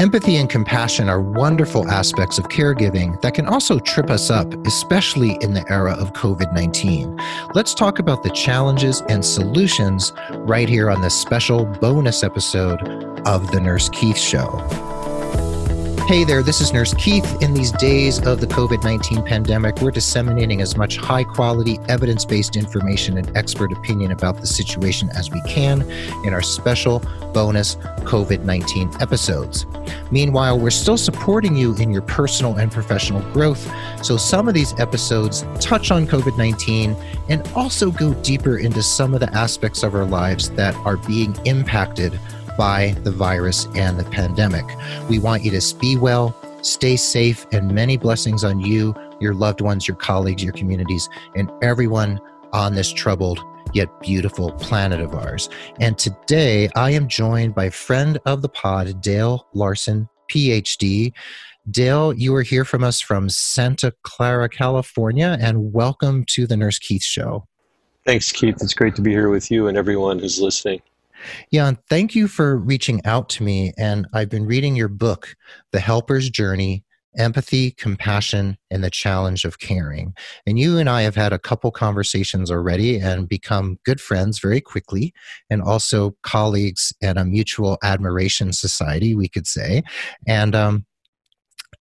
Empathy and compassion are wonderful aspects of caregiving that can also trip us up, especially in the era of COVID 19. Let's talk about the challenges and solutions right here on this special bonus episode of The Nurse Keith Show. Hey there, this is Nurse Keith. In these days of the COVID 19 pandemic, we're disseminating as much high quality, evidence based information and expert opinion about the situation as we can in our special bonus COVID 19 episodes. Meanwhile, we're still supporting you in your personal and professional growth, so some of these episodes touch on COVID 19 and also go deeper into some of the aspects of our lives that are being impacted by the virus and the pandemic. We want you to be well, stay safe, and many blessings on you, your loved ones, your colleagues, your communities, and everyone on this troubled yet beautiful planet of ours. And today I am joined by friend of the pod, Dale Larson, PhD. Dale, you are here from us from Santa Clara, California, and welcome to the Nurse Keith Show. Thanks, Keith. It's great to be here with you and everyone who's listening. And thank you for reaching out to me. And I've been reading your book, The Helper's Journey Empathy, Compassion, and the Challenge of Caring. And you and I have had a couple conversations already and become good friends very quickly, and also colleagues and a mutual admiration society, we could say. And um,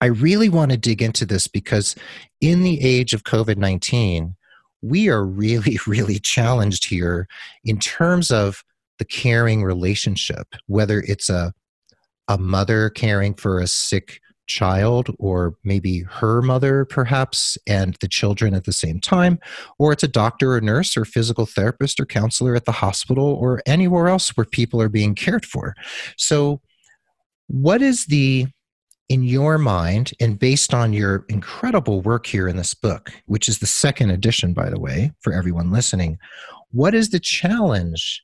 I really want to dig into this because in the age of COVID 19, we are really, really challenged here in terms of the caring relationship, whether it's a a mother caring for a sick child or maybe her mother perhaps and the children at the same time or it's a doctor or nurse or physical therapist or counselor at the hospital or anywhere else where people are being cared for. So what is the in your mind and based on your incredible work here in this book which is the second edition by the way for everyone listening what is the challenge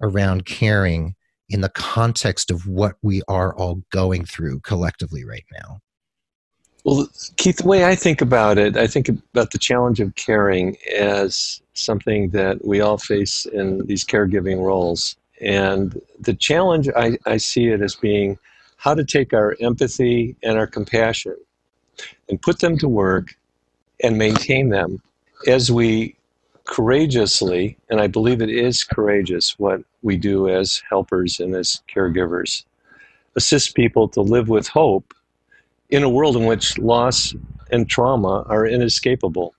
around caring in the context of what we are all going through collectively right now? Well, Keith, the way I think about it, I think about the challenge of caring as something that we all face in these caregiving roles. And the challenge, I, I see it as being how to take our empathy and our compassion and put them to work and maintain them as we courageously, and I believe it is courageous what we do as helpers and as caregivers, assist people to live with hope in a world in which loss and trauma are inescapable.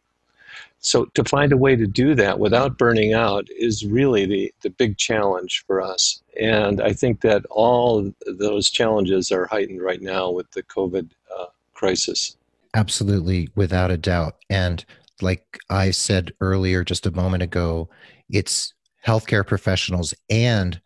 So, to find a way to do that without burning out is really the, the big challenge for us. And I think that all those challenges are heightened right now with the COVID uh, crisis. Absolutely, without a doubt. And like I said earlier, just a moment ago, it's healthcare professionals and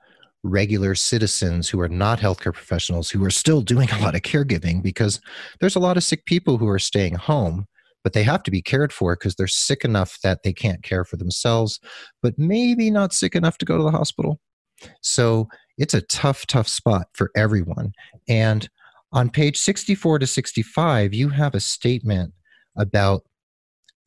regular citizens who are not healthcare professionals who are still doing a lot of caregiving because there's a lot of sick people who are staying home but they have to be cared for because they're sick enough that they can't care for themselves but maybe not sick enough to go to the hospital. So it's a tough tough spot for everyone. And on page 64 to 65 you have a statement about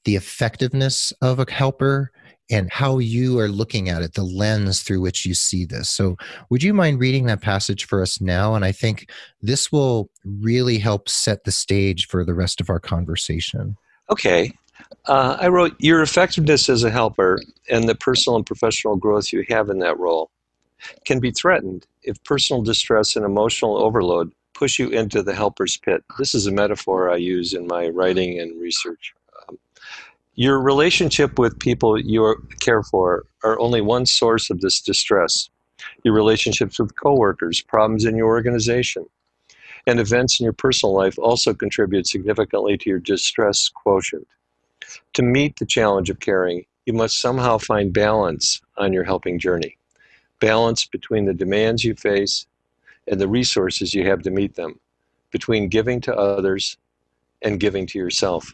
the effectiveness of a helper and how you are looking at it, the lens through which you see this. So, would you mind reading that passage for us now? And I think this will really help set the stage for the rest of our conversation. Okay. Uh, I wrote, Your effectiveness as a helper and the personal and professional growth you have in that role can be threatened if personal distress and emotional overload push you into the helper's pit. This is a metaphor I use in my writing and research your relationship with people you care for are only one source of this distress. Your relationships with coworkers, problems in your organization, and events in your personal life also contribute significantly to your distress quotient. To meet the challenge of caring, you must somehow find balance on your helping journey. Balance between the demands you face and the resources you have to meet them, between giving to others and giving to yourself.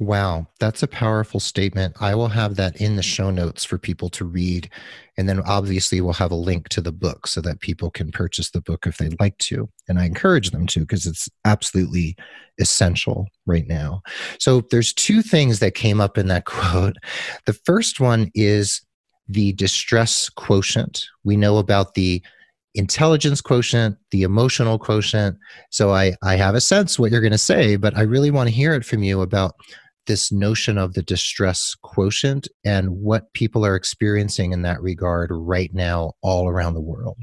Wow, that's a powerful statement. I will have that in the show notes for people to read. And then obviously we'll have a link to the book so that people can purchase the book if they'd like to. And I encourage them to because it's absolutely essential right now. So there's two things that came up in that quote. The first one is the distress quotient. We know about the intelligence quotient, the emotional quotient. So I, I have a sense what you're going to say, but I really want to hear it from you about this notion of the distress quotient and what people are experiencing in that regard right now all around the world.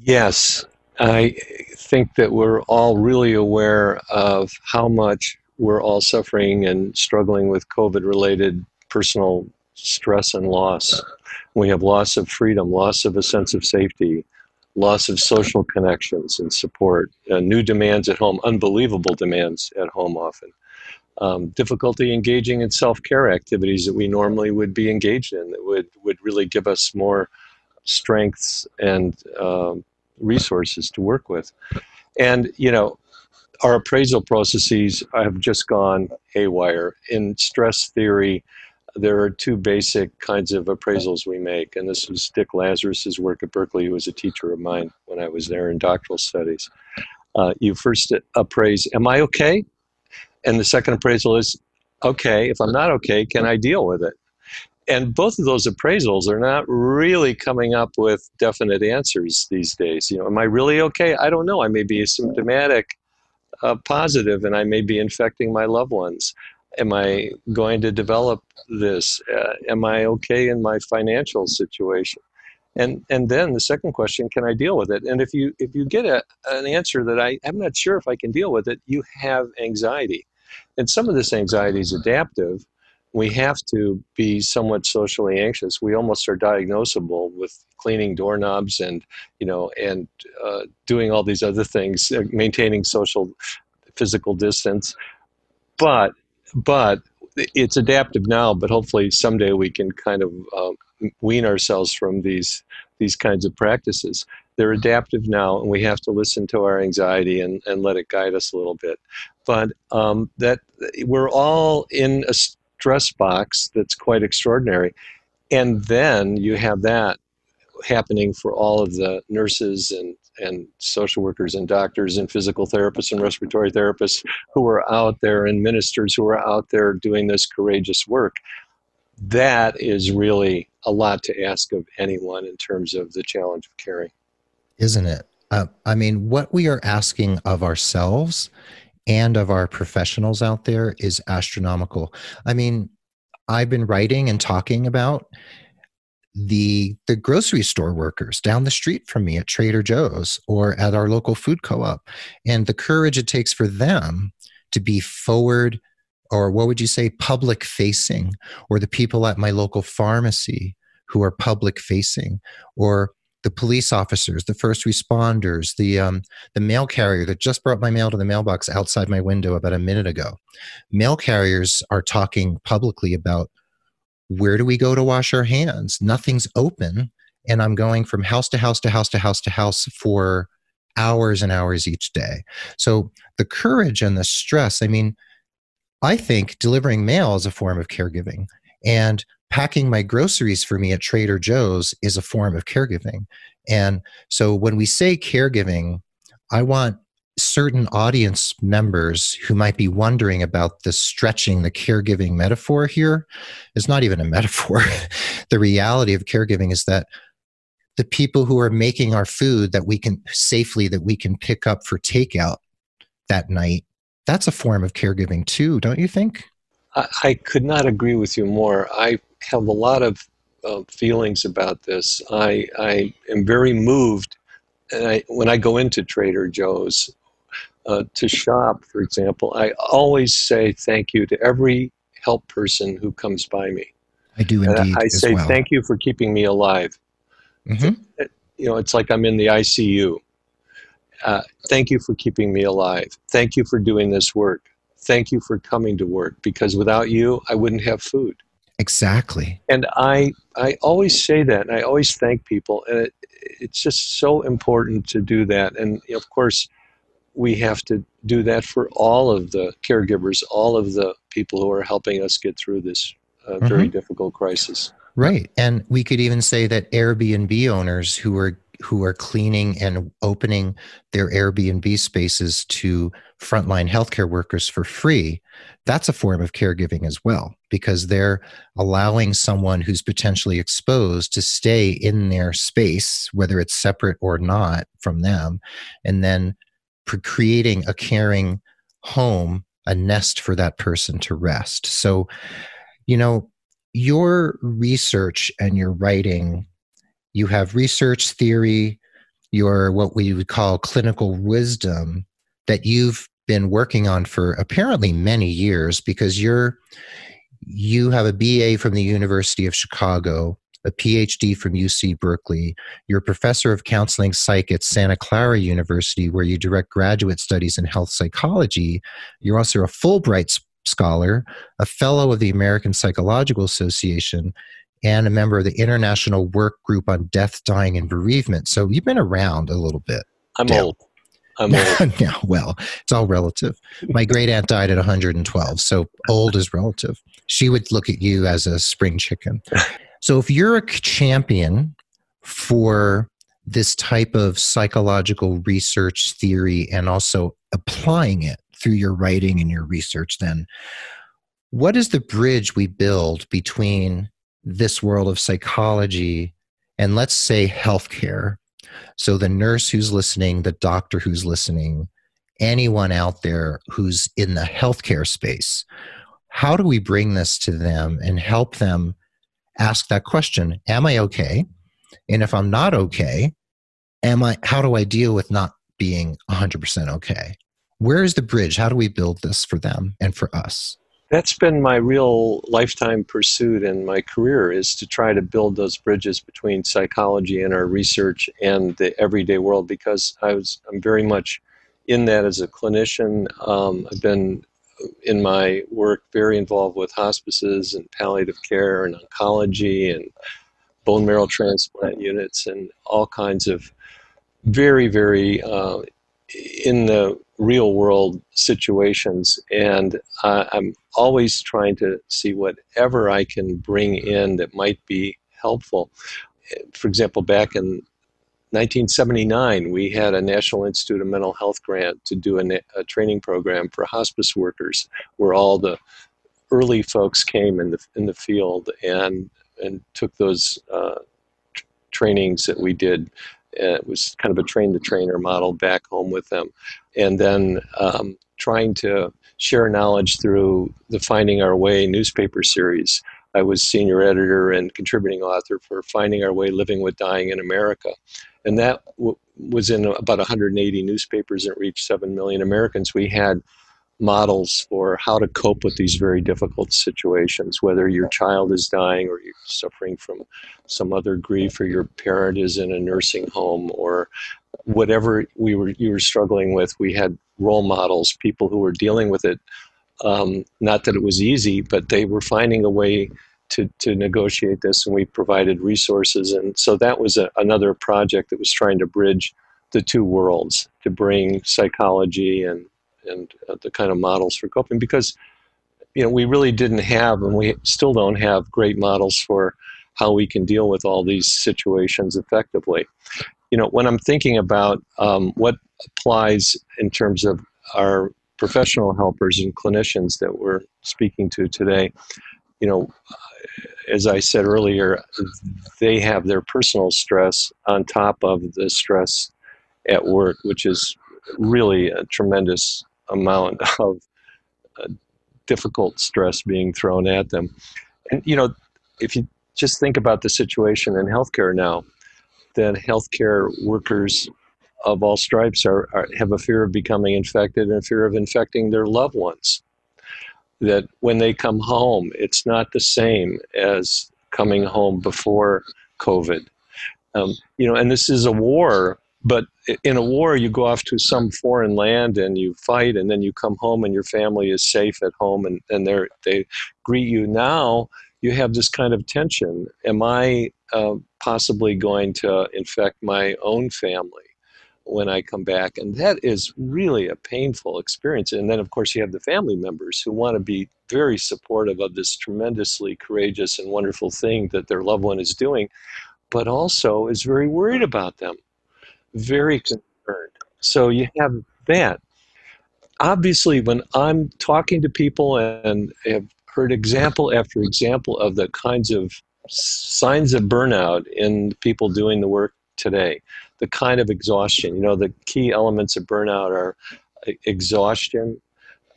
Yes, I think that we're all really aware of how much we're all suffering and struggling with COVID related personal stress and loss. We have loss of freedom, loss of a sense of safety, loss of social connections and support, uh, new demands at home, unbelievable demands at home often. Um, difficulty engaging in self-care activities that we normally would be engaged in that would, would really give us more strengths and um, resources to work with. And, you know, our appraisal processes have just gone haywire. In stress theory, there are two basic kinds of appraisals we make, and this was Dick Lazarus's work at Berkeley, who was a teacher of mine when I was there in doctoral studies. Uh, you first appraise, am I okay? And the second appraisal is, okay, if I'm not okay, can I deal with it? And both of those appraisals are not really coming up with definite answers these days. You know, am I really okay? I don't know. I may be asymptomatic uh, positive and I may be infecting my loved ones. Am I going to develop this? Uh, am I okay in my financial situation? And and then the second question, can I deal with it? And if you if you get a, an answer that I I'm not sure if I can deal with it, you have anxiety. And some of this anxiety is adaptive. We have to be somewhat socially anxious. We almost are diagnosable with cleaning doorknobs and you know and uh, doing all these other things, uh, maintaining social physical distance. But but it's adaptive now. But hopefully someday we can kind of uh, wean ourselves from these these kinds of practices. They're adaptive now, and we have to listen to our anxiety and, and let it guide us a little bit. But um, that we're all in a stress box that's quite extraordinary. And then you have that happening for all of the nurses and, and social workers and doctors and physical therapists and respiratory therapists who are out there and ministers who are out there doing this courageous work. That is really a lot to ask of anyone in terms of the challenge of caring. Isn't it? Uh, I mean, what we are asking of ourselves and of our professionals out there is astronomical. I mean, I've been writing and talking about the the grocery store workers down the street from me at Trader Joe's or at our local food co-op and the courage it takes for them to be forward or what would you say public facing or the people at my local pharmacy who are public facing or the police officers, the first responders, the um, the mail carrier that just brought my mail to the mailbox outside my window about a minute ago. Mail carriers are talking publicly about where do we go to wash our hands? Nothing's open. And I'm going from house to house to house to house to house for hours and hours each day. So the courage and the stress, I mean, I think delivering mail is a form of caregiving. And packing my groceries for me at Trader Joe's is a form of caregiving. And so when we say caregiving, I want certain audience members who might be wondering about the stretching the caregiving metaphor here is not even a metaphor. the reality of caregiving is that the people who are making our food that we can safely that we can pick up for takeout that night that's a form of caregiving too don't you think i, could not agree with you more i have a lot of uh, feelings about this i i am very moved and I, when I go into Trader Joe's, uh, to shop, for example, I always say thank you to every help person who comes by me. I do indeed. And I say well. thank you for keeping me alive. Mm-hmm. You know, it's like I'm in the ICU. Uh, thank you for keeping me alive. Thank you for doing this work. Thank you for coming to work because without you, I wouldn't have food. Exactly. And I, I always say that, and I always thank people, and it, it's just so important to do that. And of course, we have to do that for all of the caregivers, all of the people who are helping us get through this uh, mm-hmm. very difficult crisis. Right. And we could even say that Airbnb owners who are who are cleaning and opening their Airbnb spaces to frontline healthcare workers for free, that's a form of caregiving as well, because they're allowing someone who's potentially exposed to stay in their space, whether it's separate or not from them, and then creating a caring home, a nest for that person to rest. So, you know, your research and your writing you have research theory, your what we would call clinical wisdom that you've been working on for apparently many years because you're you have a BA from the University of Chicago, a PhD from UC Berkeley. You're a professor of counseling psych at Santa Clara University, where you direct graduate studies in health psychology. You're also a Fulbright scholar, a fellow of the American Psychological Association, and a member of the International Work Group on Death, Dying, and Bereavement. So you've been around a little bit. I'm old. I'm old. yeah, well, it's all relative. My great aunt died at 112, so old is relative. She would look at you as a spring chicken. So if you're a champion for this type of psychological research theory and also applying it through your writing and your research, then what is the bridge we build between this world of psychology and let's say healthcare. So, the nurse who's listening, the doctor who's listening, anyone out there who's in the healthcare space, how do we bring this to them and help them ask that question Am I okay? And if I'm not okay, am I, how do I deal with not being 100% okay? Where is the bridge? How do we build this for them and for us? That's been my real lifetime pursuit in my career is to try to build those bridges between psychology and our research and the everyday world because I was I'm very much in that as a clinician. Um, I've been in my work very involved with hospices and palliative care and oncology and bone marrow transplant units and all kinds of very very uh, in the real world situations and uh, i'm always trying to see whatever i can bring in that might be helpful. For example back in 1979 we had a national institute of mental health grant to do a, a training program for hospice workers where all the early folks came in the in the field and and took those uh, trainings that we did it was kind of a train the trainer model back home with them. And then um, trying to share knowledge through the Finding Our Way newspaper series. I was senior editor and contributing author for Finding Our Way Living with Dying in America. And that w- was in about 180 newspapers and reached 7 million Americans. We had models for how to cope with these very difficult situations, whether your child is dying or you're suffering from some other grief or your parent is in a nursing home or whatever we were you were struggling with, we had role models, people who were dealing with it. Um, not that it was easy, but they were finding a way to, to negotiate this, and we provided resources. And so that was a, another project that was trying to bridge the two worlds to bring psychology and and uh, the kind of models for coping because you know we really didn't have and we still don't have great models for how we can deal with all these situations effectively. You know when i'm thinking about um, what applies in terms of our professional helpers and clinicians that we're speaking to today you know as i said earlier they have their personal stress on top of the stress at work which is really a tremendous amount of uh, difficult stress being thrown at them. And, you know, if you just think about the situation in healthcare now, then healthcare workers of all stripes are, are, have a fear of becoming infected and a fear of infecting their loved ones. That when they come home, it's not the same as coming home before COVID. Um, you know, and this is a war but in a war, you go off to some foreign land and you fight, and then you come home and your family is safe at home, and, and they they greet you. Now you have this kind of tension. Am I uh, possibly going to infect my own family when I come back? And that is really a painful experience. And then, of course, you have the family members who want to be very supportive of this tremendously courageous and wonderful thing that their loved one is doing, but also is very worried about them very concerned. So you have that. Obviously, when I'm talking to people and have heard example after example of the kinds of signs of burnout in people doing the work today, the kind of exhaustion, you know, the key elements of burnout are exhaustion,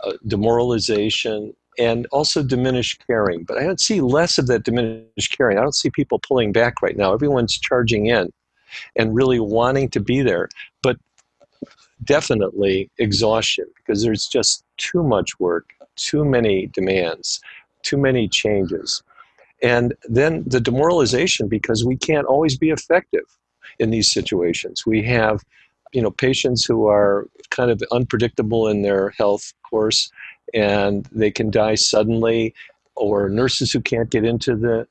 uh, demoralization, and also diminished caring. But I don't see less of that diminished caring. I don't see people pulling back right now. Everyone's charging in and really wanting to be there. But definitely exhaustion because there's just too much work, too many demands, too many changes. And then the demoralization because we can't always be effective in these situations. We have you know patients who are kind of unpredictable in their health course and they can die suddenly, or nurses who can't get into the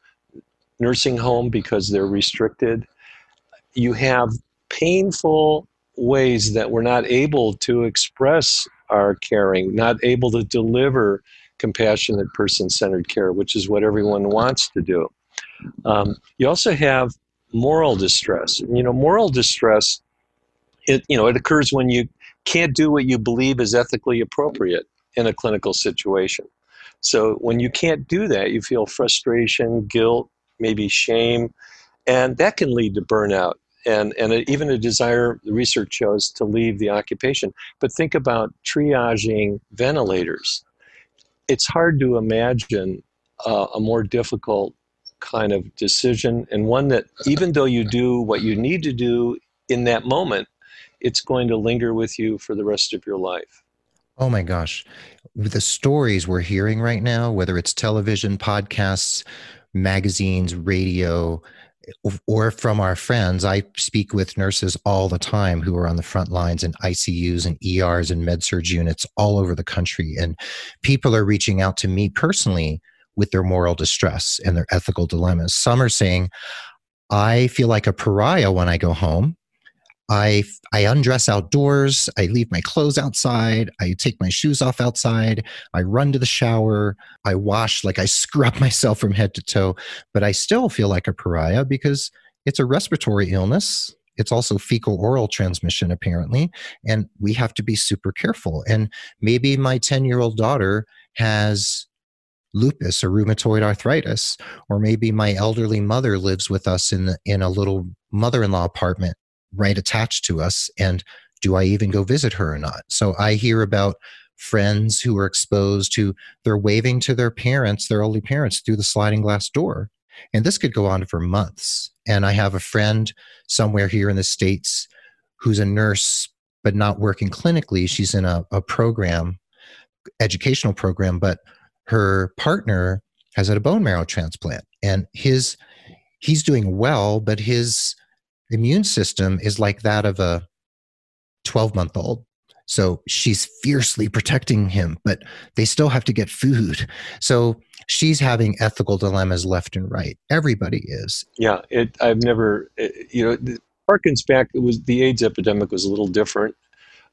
nursing home because they're restricted. You have painful ways that we're not able to express our caring, not able to deliver compassionate person centered care, which is what everyone wants to do. Um, you also have moral distress. You know, moral distress, it, you know, it occurs when you can't do what you believe is ethically appropriate in a clinical situation. So when you can't do that, you feel frustration, guilt, maybe shame, and that can lead to burnout and, and even a desire, the research shows, to leave the occupation. But think about triaging ventilators. It's hard to imagine uh, a more difficult kind of decision, and one that, even though you do what you need to do in that moment, it's going to linger with you for the rest of your life. Oh my gosh. The stories we're hearing right now, whether it's television, podcasts, magazines, radio, or from our friends, I speak with nurses all the time who are on the front lines in ICUs and ERs and med surg units all over the country. And people are reaching out to me personally with their moral distress and their ethical dilemmas. Some are saying, I feel like a pariah when I go home. I I undress outdoors. I leave my clothes outside. I take my shoes off outside. I run to the shower. I wash like I scrub myself from head to toe, but I still feel like a pariah because it's a respiratory illness. It's also fecal oral transmission apparently, and we have to be super careful. And maybe my 10-year-old daughter has lupus or rheumatoid arthritis or maybe my elderly mother lives with us in the, in a little mother-in-law apartment right attached to us and do i even go visit her or not? So i hear about friends who are exposed to they're waving to their parents their only parents through the sliding glass door. And this could go on for months. And i have a friend somewhere here in the states who's a nurse but not working clinically. She's in a, a program educational program but her partner has had a bone marrow transplant. And his he's doing well but his immune system is like that of a 12 month old. So she's fiercely protecting him, but they still have to get food. So she's having ethical dilemmas left and right. Everybody is. Yeah, it, I've never, it, you know, harkens back. It was the AIDS epidemic was a little different,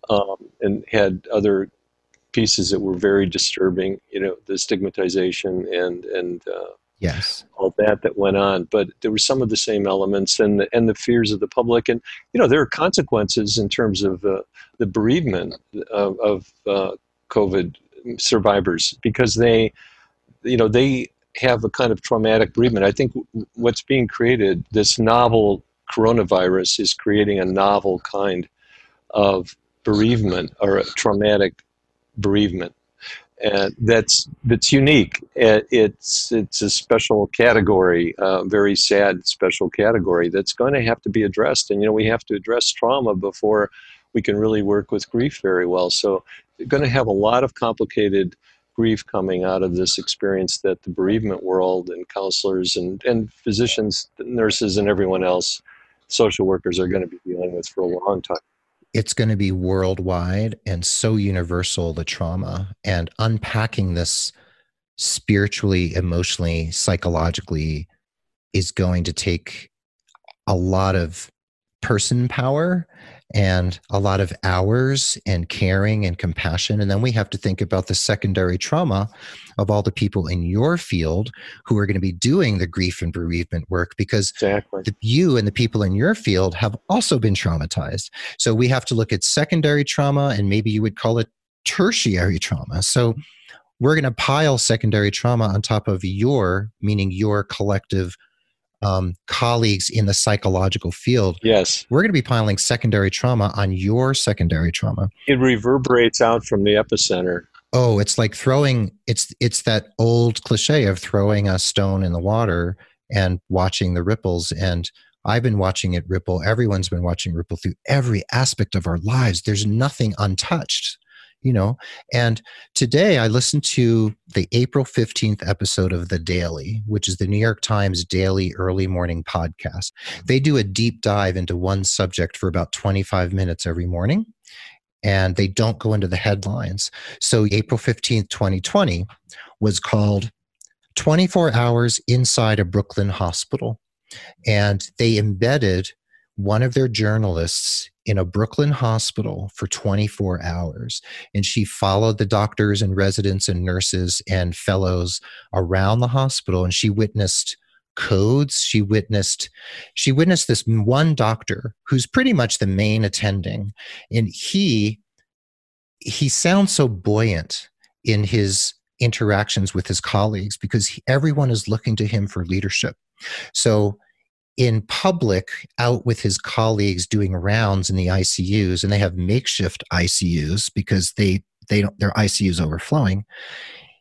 um, and had other pieces that were very disturbing. You know, the stigmatization and and uh, yes. all that that went on but there were some of the same elements and the, and the fears of the public. And you know there are consequences in terms of uh, the bereavement of, of uh, covid survivors because they you know they have a kind of traumatic bereavement. I think what's being created this novel coronavirus is creating a novel kind of bereavement or a traumatic bereavement and that's that's unique. It's it's a special category, a very sad special category that's going to have to be addressed. And you know, we have to address trauma before we can really work with grief very well. So, you're going to have a lot of complicated grief coming out of this experience that the bereavement world and counselors and and physicians, nurses, and everyone else, social workers are going to be dealing with for a long time it's going to be worldwide and so universal the trauma and unpacking this spiritually emotionally psychologically is going to take a lot of person power and a lot of hours and caring and compassion. And then we have to think about the secondary trauma of all the people in your field who are going to be doing the grief and bereavement work because exactly. the, you and the people in your field have also been traumatized. So we have to look at secondary trauma and maybe you would call it tertiary trauma. So we're going to pile secondary trauma on top of your, meaning your collective um, colleagues in the psychological field. Yes. We're going to be piling secondary trauma on your secondary trauma. It reverberates out from the epicenter. Oh, it's like throwing it's it's that old cliche of throwing a stone in the water and watching the ripples and I've been watching it ripple. Everyone's been watching ripple through every aspect of our lives. There's nothing untouched you know? And today i listened to the april 15th episode of the daily which is the new york times daily early morning podcast. They do a deep dive into one subject for about 25 minutes every morning and they don't go into the headlines. So april 15th 2020 was called 24 hours inside a brooklyn hospital and they embedded one of their journalists in a Brooklyn hospital for 24 hours. And she followed the doctors and residents and nurses and fellows around the hospital. And she witnessed codes. She witnessed, she witnessed this one doctor who's pretty much the main attending. And he, he sounds so buoyant in his interactions with his colleagues because he, everyone is looking to him for leadership. So in public out with his colleagues doing rounds in the ICUs and they have makeshift ICUs because they they don't their ICUs overflowing.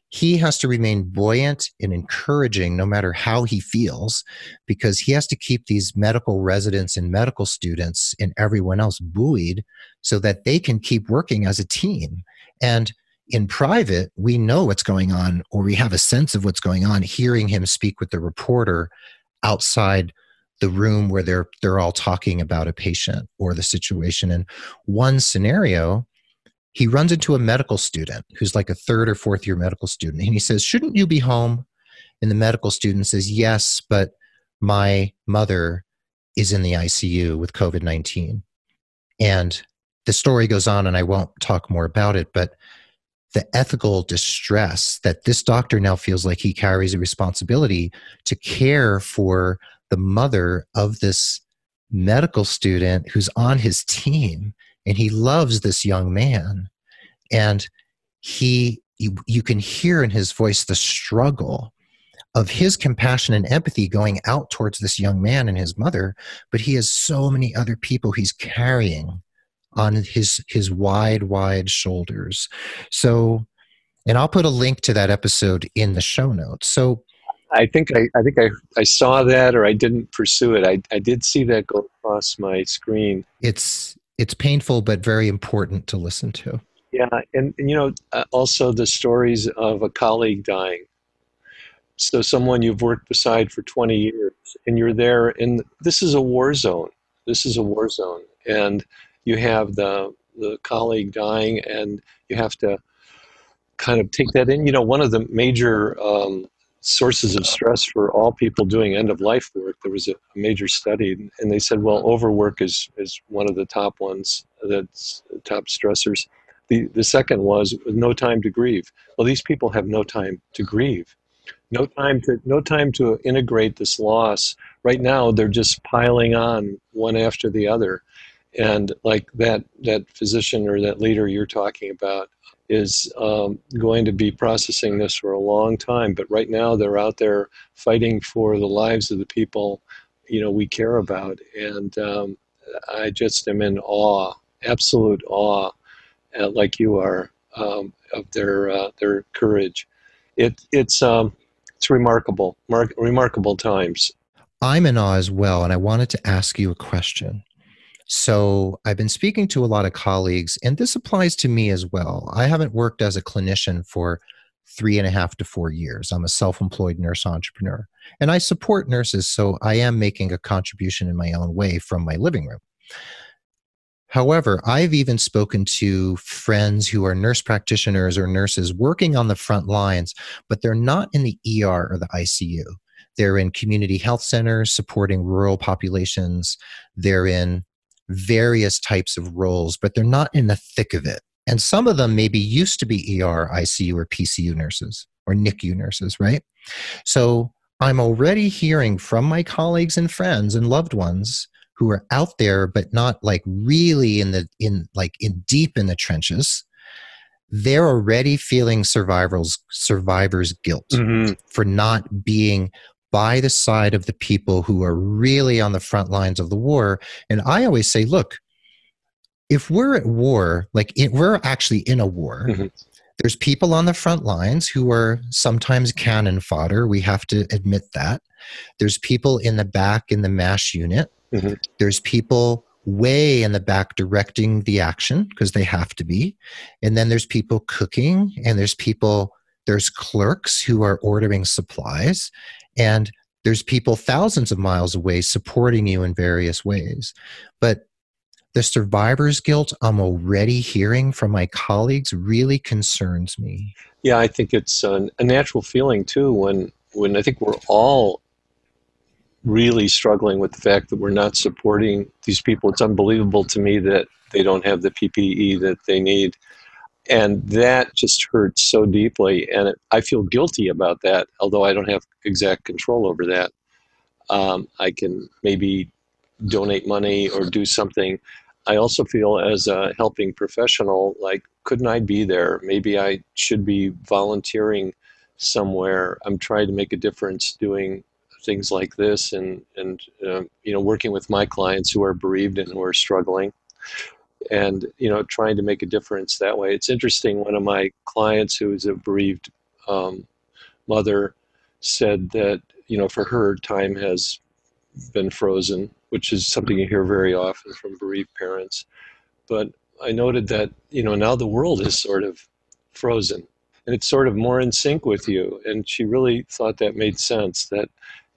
He has to remain buoyant and encouraging no matter how he feels because he has to keep these medical residents and medical students and everyone else buoyed so that they can keep working as a team. And in private we know what's going on or we have a sense of what's going on hearing him speak with the reporter outside the room where they're they're all talking about a patient or the situation. And one scenario he runs into a medical student who's like a third or fourth year medical student and he says shouldn't you be home? And the medical student says yes but my mother is in the ICU with covid-19 and the story goes on and I won't talk more about it but the ethical distress that this doctor now feels like he carries a responsibility to care for the mother of this medical student who's on his team and he loves this young man. And he you, you can hear in his voice the struggle of his compassion and empathy going out towards this young man and his mother but he has so many other people he's carrying on his his wide wide shoulders. So and i'll put a link to that episode in the show notes. So I think I, I think I, I saw that or I didn't pursue it. I, I did see that go across my screen. It's it's painful but very important to listen to. Yeah, and, and you know uh, also the stories of a colleague dying. So someone you've worked beside for 20 years and you're there and this is a war zone. This is a war zone and you have the the colleague dying and you have to kind of take that in. You know, one of the major um, sources of stress for all people doing end of life work. There was a, major study, and they said, well, overwork is, is one of the top ones, that's top stressors. The, the second was no time to grieve. Well, these people have no time to grieve. No time to no time to integrate this loss. Right now, they're just piling on one after the other, and like that that physician or that leader you're talking about, is um, going to be processing this for a long time. But right now, they're out there fighting for the lives of the people you know we care about, and um, I just am in awe, absolute awe, uh, like you are, um, of their uh, their courage. It it's um, it's remarkable, mar- remarkable times. I'm in awe as well, and I wanted to ask you a question. So I've been speaking to a lot of colleagues, and this applies to me as well. I haven't worked as a clinician for three and a half to four years. I'm a self employed nurse entrepreneur, and I support nurses, so I am making a contribution in my own way from my living room. However, I've even spoken to friends who are nurse practitioners or nurses working on the front lines, but they're not in the ER or the ICU. They're in community health centers supporting rural populations. They're in various types of roles, but they're not in the thick of it. And some of them maybe used to be ER, ICU, or PCU nurses or NICU nurses, right? So I'm already hearing from my colleagues and friends and loved ones who are out there, but not like really in the in like in deep in the trenches. They're already feeling survivors survivors guilt mm-hmm. for not being by the side of the people who are really on the front lines of the war. And I always say, look, if we're at war, like it, we're actually in a war, mm-hmm. there's people on the front lines who are sometimes cannon fodder. We have to admit that. There's people in the back in the MASH unit. Mm-hmm. There's people way in the back directing the action because they have to be. And then there's people cooking, and there's people, there's clerks who are ordering supplies. And there's people thousands of miles away supporting you in various ways. But the survivor's guilt I'm already hearing from my colleagues really concerns me. Yeah, I think it's a, natural feeling too when when I think we're all really struggling with the fact that we're not supporting these people. It's unbelievable to me that they don't have the PPE that they need. And that just hurts so deeply. And it, I feel guilty about that, although I don't have exact control over that. Um, I can maybe donate money or do something. I also feel as a helping professional, like, couldn't I be there? Maybe I should be volunteering somewhere. I'm trying to make a difference doing things like this and, and uh, you know, working with my clients who are bereaved and who are struggling and you know trying to make a difference that way. It's interesting one of my clients who is a bereaved um, mother said that you know for her time has been frozen which is something you hear very often from bereaved parents. But i noted that you know now the world is sort of frozen and it's sort of more in sync with you. And she really thought that made sense that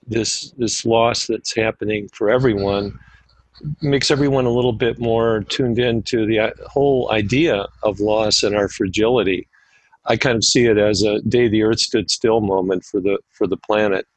this this loss that's happening for everyone makes everyone a little bit more tuned in to the uh, whole idea of loss and our fragility. I kind of see it as a day the earth stood still moment for the for the planet.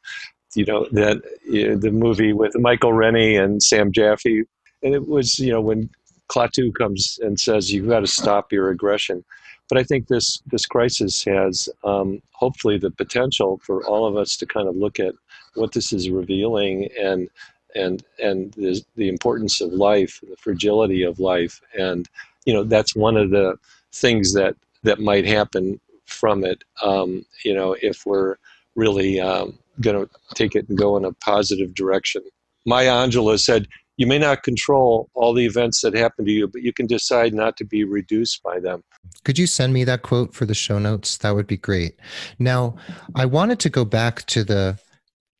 You know that know, the movie with Michael Rennie and Sam Jaffe, and it was you know when Klaatu comes and says you've got to stop your aggression. But I think this this crisis has um, hopefully the potential for all of us to kind of look at what this is revealing and and and the, the importance of life the fragility of life. And you know that's one of the things that that might happen from it. Um, you know if we're really um, going to take it and go in a positive direction. Maya angelou said you may not control all the events that happen to you but you can decide not to be reduced by them. Could you send me that quote for the show notes? That would be great. Now i wanted to go back to the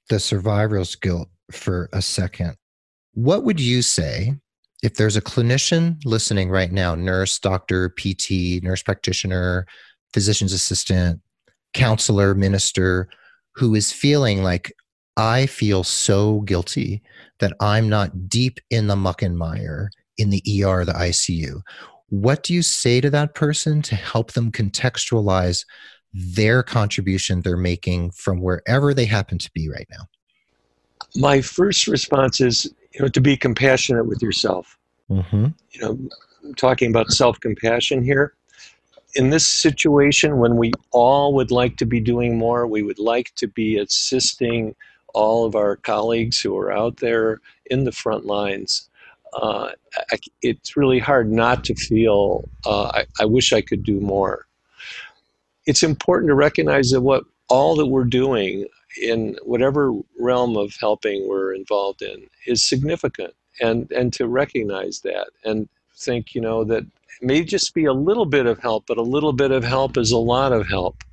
the survivor's guilt for a second. What would you say if there's a clinician listening right now, nurse, doctor, PT, nurse practitioner, physician's assistant, counselor, minister, who is feeling like, I feel so guilty that I'm not deep in the muck and mire in the ER, the ICU. What do you say to that person to help them contextualize their contribution they're making from wherever they happen to be right now? My first response is you know to be compassionate with yourself. Mm-hmm. You know, talking about self compassion here. In this situation, when we all would like to be doing more, we would like to be assisting all of our colleagues who are out there in the front lines. Uh, I, it's really hard not to feel uh, I, I wish I could do more. It's important to recognize that what all that we're doing in whatever realm of helping we're involved in is significant and and to recognize that and think you know that may just be a little bit of help but a little bit of help is a lot of help.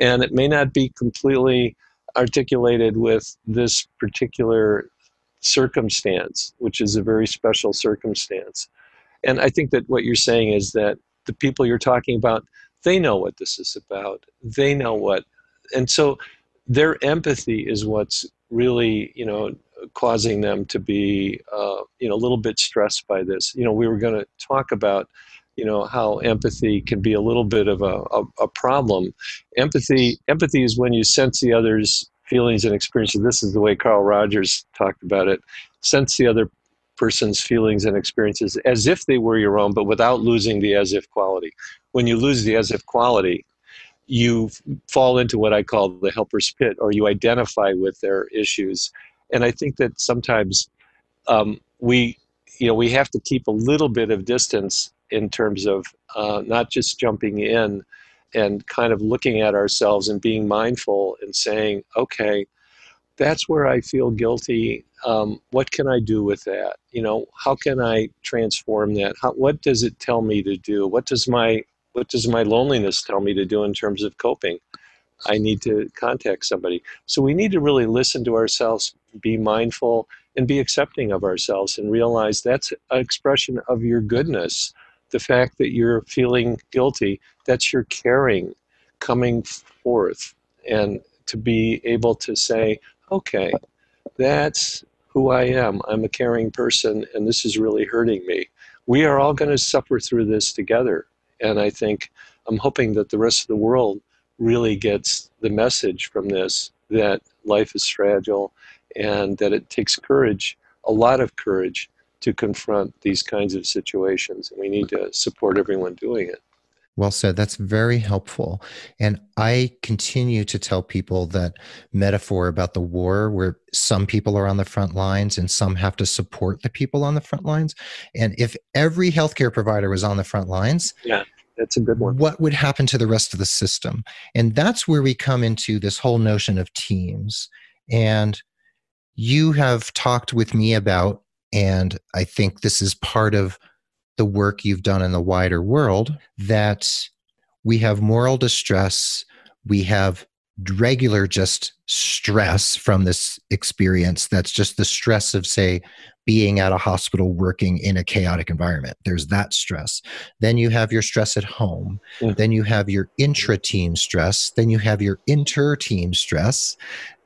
And it may not be completely articulated with this particular circumstance which is a very special circumstance. And i think that what you're saying is that the people you're talking about they know what this is about. They know what and so their empathy is what's really you know causing them to be uh, you know a little bit stressed by this. You know we were going to talk about you know how empathy can be a little bit of a, a, a, problem. Empathy empathy is when you sense the other's feelings and experiences. This is the way carl rogers talked about it. Sense the other person's feelings and experiences as if they were your own, but without losing the as if quality. When you lose the as if quality, you fall into what I call the helper's pit, or you identify with their issues. And I think that sometimes um, we, you know, we have to keep a little bit of distance in terms of uh, not just jumping in and kind of looking at ourselves and being mindful and saying, okay, that's where I feel guilty. Um, what can I do with that? You know, how can I transform that? How, what does it tell me to do? What does my what does my loneliness tell me to do in terms of coping? I need to contact somebody. So we need to really listen to ourselves, be mindful, and be accepting of ourselves, and realize that's an expression of your goodness. The fact that you're feeling guilty, that's your caring coming forth. And to be able to say, okay, that's who I am. I'm a caring person, and this is really hurting me. We are all going to suffer through this together. And I think I'm hoping that the rest of the world really gets the message from this that life is fragile and that it takes courage, a lot of courage, to confront these kinds of situations. And we need to support everyone doing it. Well said. That's very helpful. And I continue to tell people that metaphor about the war, where some people are on the front lines and some have to support the people on the front lines. And if every healthcare provider was on the front lines, yeah, that's a good one. What would happen to the rest of the system? And that's where we come into this whole notion of teams. And you have talked with me about, and I think this is part of the work you've done in the wider world that we have moral distress, we have regular just stress from this experience that's just the stress of say being at a hospital working in a chaotic environment. There's that stress. Then you have your stress at home. Then you have your intra team stress. Then you have your inter team stress.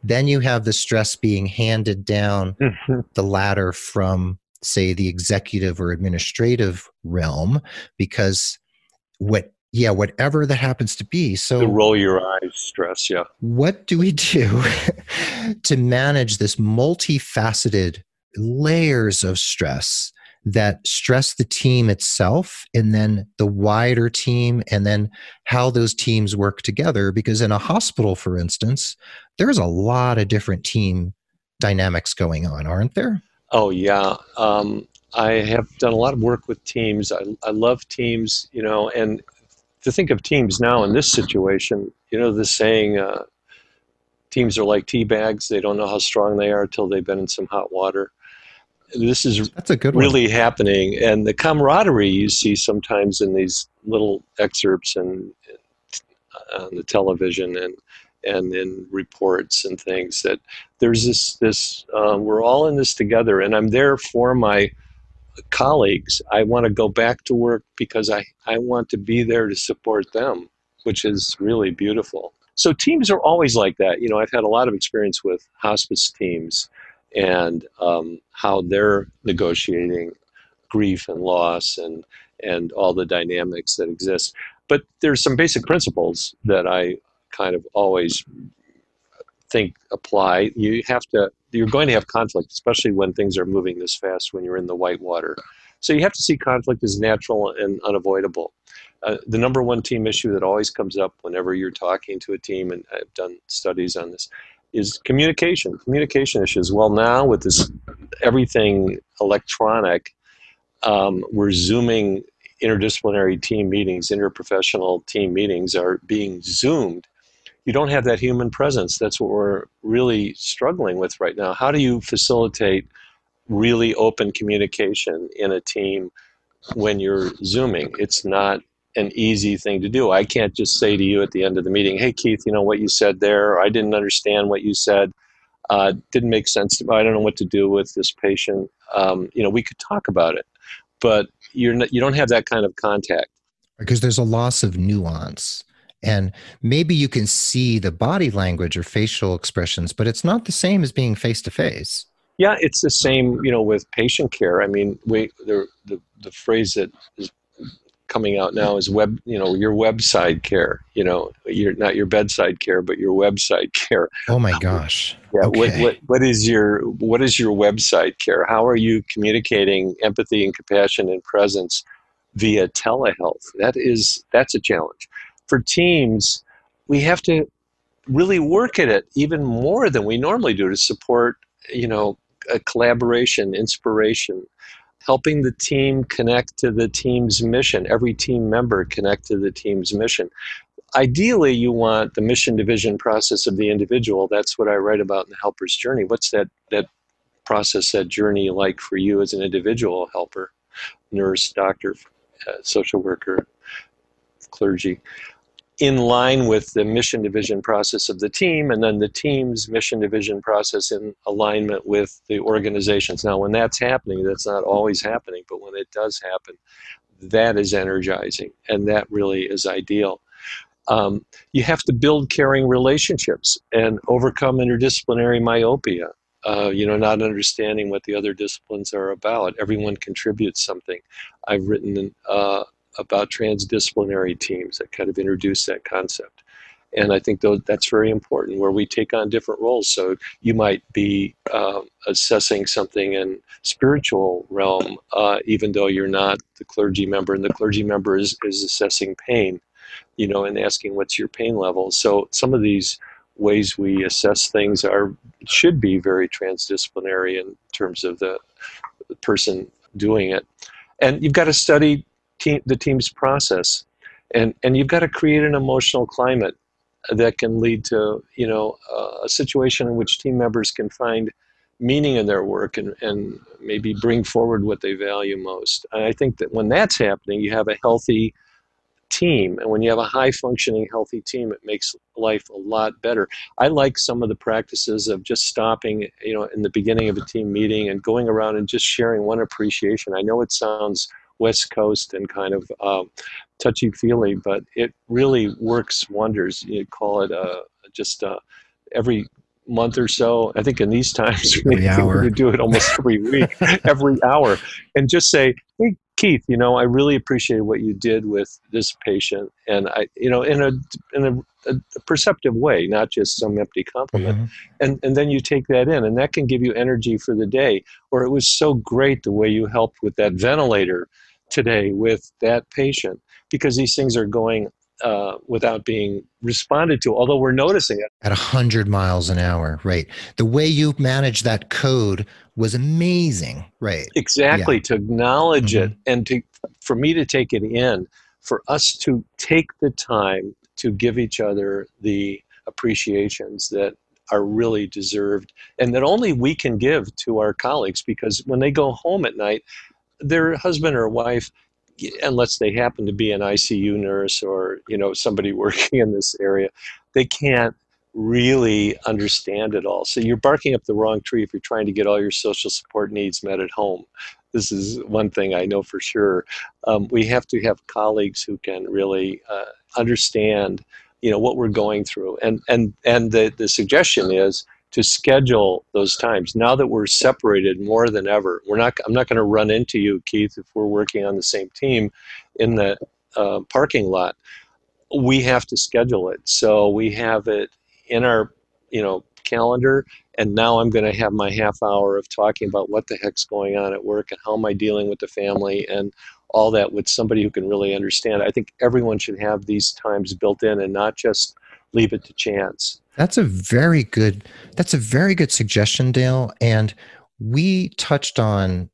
Then you have the stress being handed down the ladder from say the executive or administrative realm because what yeah whatever that happens to be so the roll your eyes stress yeah. what do we do to manage this multifaceted layers of stress that stress the team itself and then the wider team and then how those teams work together? Because in a hospital for instance there's a lot of different team dynamics going on aren't there Oh yeah, um, I have done a lot of work with teams. I, I love teams, you know, and to think of teams now in this situation, you know, the saying, uh, teams are like tea bags. They don't know how strong they are until they've been in some hot water. This is That's a good really one. happening, and the camaraderie you see sometimes in these little excerpts and on the television and and in reports and things that there's this this um, we're all in this together and i'm there for my colleagues. I want to go back to work because i i want to be there to support them which is really beautiful. So teams are always like that. You know i've had a lot of experience with hospice teams and um, how they're negotiating grief and loss and and all the dynamics that exist. But there's some basic principles that I kind of always think apply. You have to, you're going to have conflict, especially when things are moving this fast when you're in the white water. So you have to see conflict as natural and unavoidable. Uh, the number one team issue that always comes up whenever you're talking to a team, and I've done studies on this, is communication. Communication issues. Well, now with this everything electronic, um, we're zooming interdisciplinary team meetings, interprofessional team meetings are being zoomed you don't have that human presence. That's what we're really struggling with right now. How do you facilitate really open communication in a team when you're Zooming? It's not an easy thing to do. I can't just say to you at the end of the meeting, hey, Keith, you know what you said there, I didn't understand what you said. Uh, didn't make sense to me. I don't know what to do with this patient. Um, you know, we could talk about it, but you're not, you don't have that kind of contact because there's a loss of nuance and maybe you can see the body language or facial expressions but it's not the same as being face to face yeah it's the same you know with patient care i mean we the, the, the phrase that is coming out now is web, you know, your website care. You know, you're not your bedside care, but your website care. Oh my gosh! Yeah. Okay. What, what what is your what is your website care? How are you communicating empathy and compassion and presence via telehealth? That is that's a challenge for teams. We have to really work at it even more than we normally do to support, you know, collaboration, inspiration, helping the team connect to the team's mission, every team member connect to the team's mission. Ideally, you want the mission division process of the individual. That's what I write about in the helper's journey. What's that, that process, that journey like for you as an individual helper, nurse, doctor, uh, social worker, clergy? In line with the mission division process of the team and then the team's mission division process in alignment with the organizations. Now, when that's happening, that's not always happening, but when it does happen, that is energizing and that really is ideal. Um, you have to build caring relationships and overcome interdisciplinary myopia. Uh, you know, not understanding what the other disciplines are about. Everyone contributes something. I've written uh, about transdisciplinary teams that kind of introduce that concept. And I think those, that's very important where we take on different roles. So you might be uh, assessing something in spiritual realm, uh, even though you're not the clergy member, and the clergy member is, is assessing pain, you know, and asking what's your pain level. So some of these ways we assess things are should be very transdisciplinary in terms of the, the person doing it. And you've got to study team, the team's process. And, and you've got to create an emotional climate that can lead to you know a situation in which team members can find meaning in their work and, and maybe bring forward what they value most. And I think that when that's happening, you have a healthy team. And when you have a high functioning, healthy team, it makes life a lot better. I like some of the practices of just stopping, you know, in the beginning of a team meeting and going around and just sharing one appreciation. I know it sounds West Coast and kind of um, touchy feely, but it really works wonders. You call it uh, just uh, every month or so. I think in these times every hour. we do it almost every week, every hour, and just say, "Hey, Keith, you know, I really appreciate what you did with this patient, and I, you know, in a in a, a perceptive way, not just some empty compliment, mm-hmm. and and then you take that in, and that can give you energy for the day. Or it was so great the way you helped with that ventilator today with that patient because these things are going uh, without being responded to, although we're noticing it. At 100 miles an hour, right. The way you managed that code was amazing, right? Exactly, yeah. to acknowledge mm-hmm. it and to for me to take it in, for us to take the time to give each other the appreciations that are really deserved and that only we can give to our colleagues because when they go home at night, their husband or wife unless they happen to be an ICU nurse or you know somebody working in this area, they can't really understand it all. So you're barking up the wrong tree if you're trying to get all your social support needs met at home. This is one thing I know for sure. Um, we have to have colleagues who can really uh, understand, you know, what we're going through. And and and the the suggestion is to schedule those times. Now that we're separated more than ever, we're not. I'm not going to run into you, Keith, if we're working on the same team in the uh, parking lot. We have to schedule it. So we have it in our, you know, calendar. And now I'm going to have my half hour of talking about what the heck's going on at work and how am I dealing with the family and all that with somebody who can really understand. I think everyone should have these times built in and not just leave it to chance. That's a very good that's a very good suggestion, Dale. And we touched on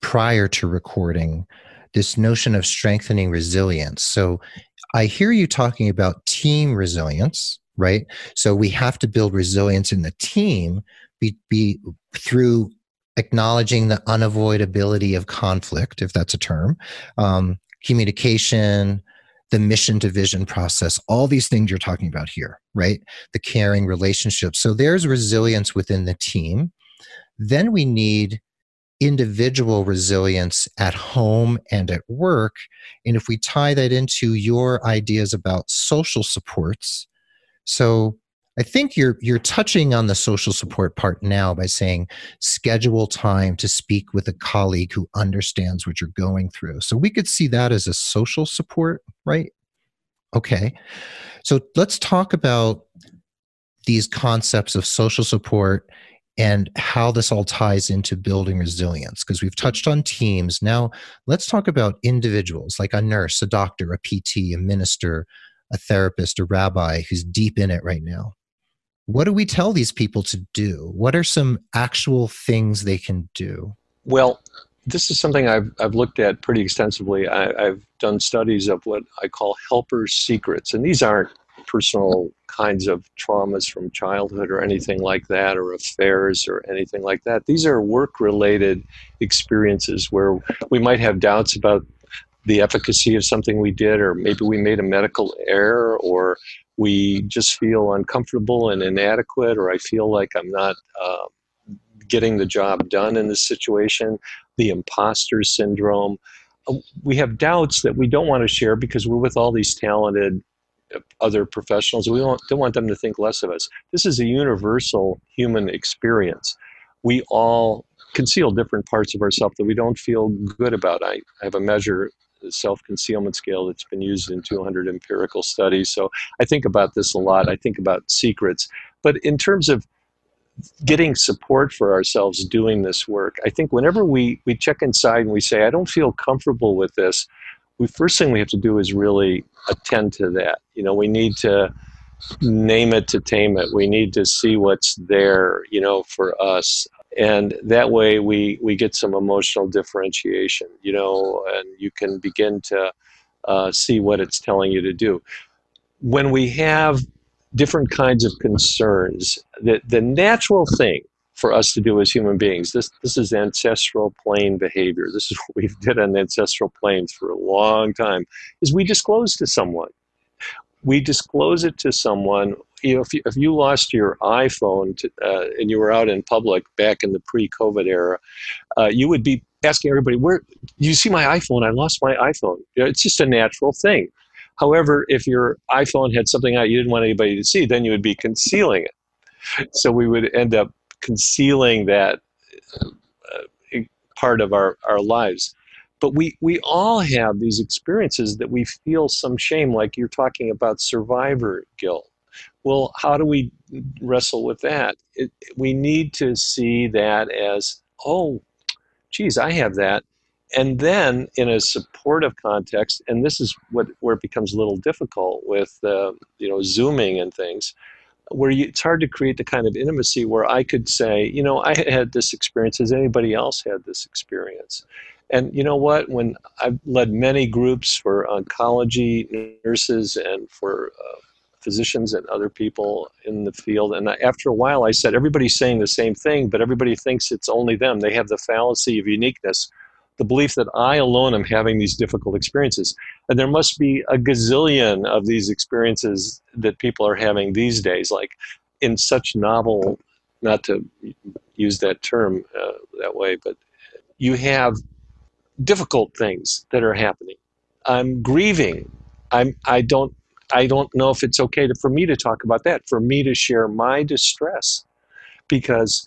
prior to recording this notion of strengthening resilience. So I hear you talking about team resilience, right? So we have to build resilience in the team be, be through acknowledging the unavoidability of conflict, if that's a term, um, communication, the mission to vision process, all these things you're talking about here, right? The caring relationship. So there's resilience within the team. Then we need individual resilience at home and at work. And if we tie that into your ideas about social supports, so I think you're you're touching on the social support part now by saying schedule time to speak with a colleague who understands what you're going through. So we could see that as a social support, right? Okay. So let's talk about these concepts of social support and how this all ties into building resilience because we've touched on teams. Now, let's talk about individuals like a nurse, a doctor, a PT, a minister, a therapist, a rabbi who's deep in it right now. What do we tell these people to do? What are some actual things they can do? Well, this is something I've, I've looked at pretty extensively. I, have done studies of what I call helper secrets, and these aren't personal kinds of traumas from childhood or anything like that, or affairs or anything like that. These are work related experiences where we might have doubts about the efficacy of something we did, or maybe we made a medical error, or we just feel uncomfortable and inadequate, or I feel like I'm not uh, getting the job done in this situation, the imposter syndrome. Uh, we have doubts that we don't want to share because we're with all these talented other professionals. We don't, don't want them to think less of us. This is a universal human experience. We all conceal different parts of ourselves that we don't feel good about. I, I have a measure, self concealment scale, that's been used in 200 empirical studies. So I think about this a lot. I think about secrets. But in terms of getting support for ourselves doing this work, I think whenever we, we check inside and we say, I don't feel comfortable with this, we first thing we have to do is really attend to that. You know, we need to name it to tame it. We need to see what's there, you know, for us. And that way we, we get some emotional differentiation, you know, and you can begin to uh, see what it's telling you to do. When we have different kinds of concerns, the, the natural thing for us to do as human beings. This this is ancestral plain behavior. This is what we've did on ancestral plains for a long time. Is we disclose to someone. We disclose it to someone. You know, if you, if you lost your iPhone to, uh, and you were out in public back in the pre-COVID era, uh, you would be asking everybody, "Where you see my iPhone? I lost my iPhone." It's just a natural thing. However, if your iPhone had something out you didn't want anybody to see, then you would be concealing it. So we would end up concealing that uh, part of our, our lives. But we, we all have these experiences that we feel some shame, like you're talking about survivor guilt. Well, how do we wrestle with that? It, we need to see that as, oh, geez, I have that. And then in a supportive context, and this is what where it becomes a little difficult with uh, you know zooming and things, where you, it's hard to create the kind of intimacy where I could say, you know, I had this experience. Has anybody else had this experience? And you know what? When I've led many groups for oncology nurses and for uh, physicians and other people in the field, and after a while, I said everybody's saying the same thing, but everybody thinks it's only them. They have the fallacy of uniqueness the belief that I alone am having these difficult experiences. And there must be a gazillion of these experiences that people are having these days, like in such novel, not to use that term uh, that way, but you have difficult things that are happening. I'm grieving. I'm, I don't I don't know if it's okay to, for me to talk about that, for me to share my distress, because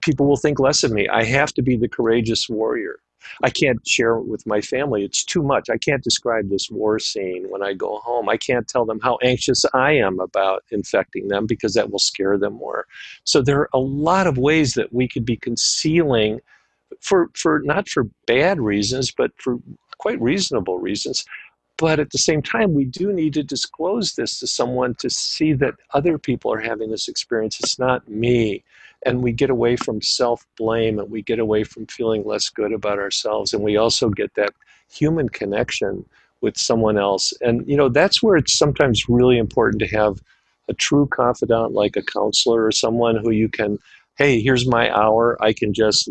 people will think less of me. I have to be the courageous warrior. I can't share it with my family. It's too much. I can't describe this war scene when I go home. I can't tell them how anxious I am about infecting them because that will scare them more. So there are a lot of ways that we could be concealing for for not for bad reasons, but for quite reasonable reasons. But at the same time, we do need to disclose this to someone to see that other people are having this experience. It's not me. And we get away from self blame and we get away from feeling less good about ourselves and we also get that human connection with someone else. And you know that's where it's sometimes really important to have a true confidant like a counselor or someone who you can hey here's my hour. I can just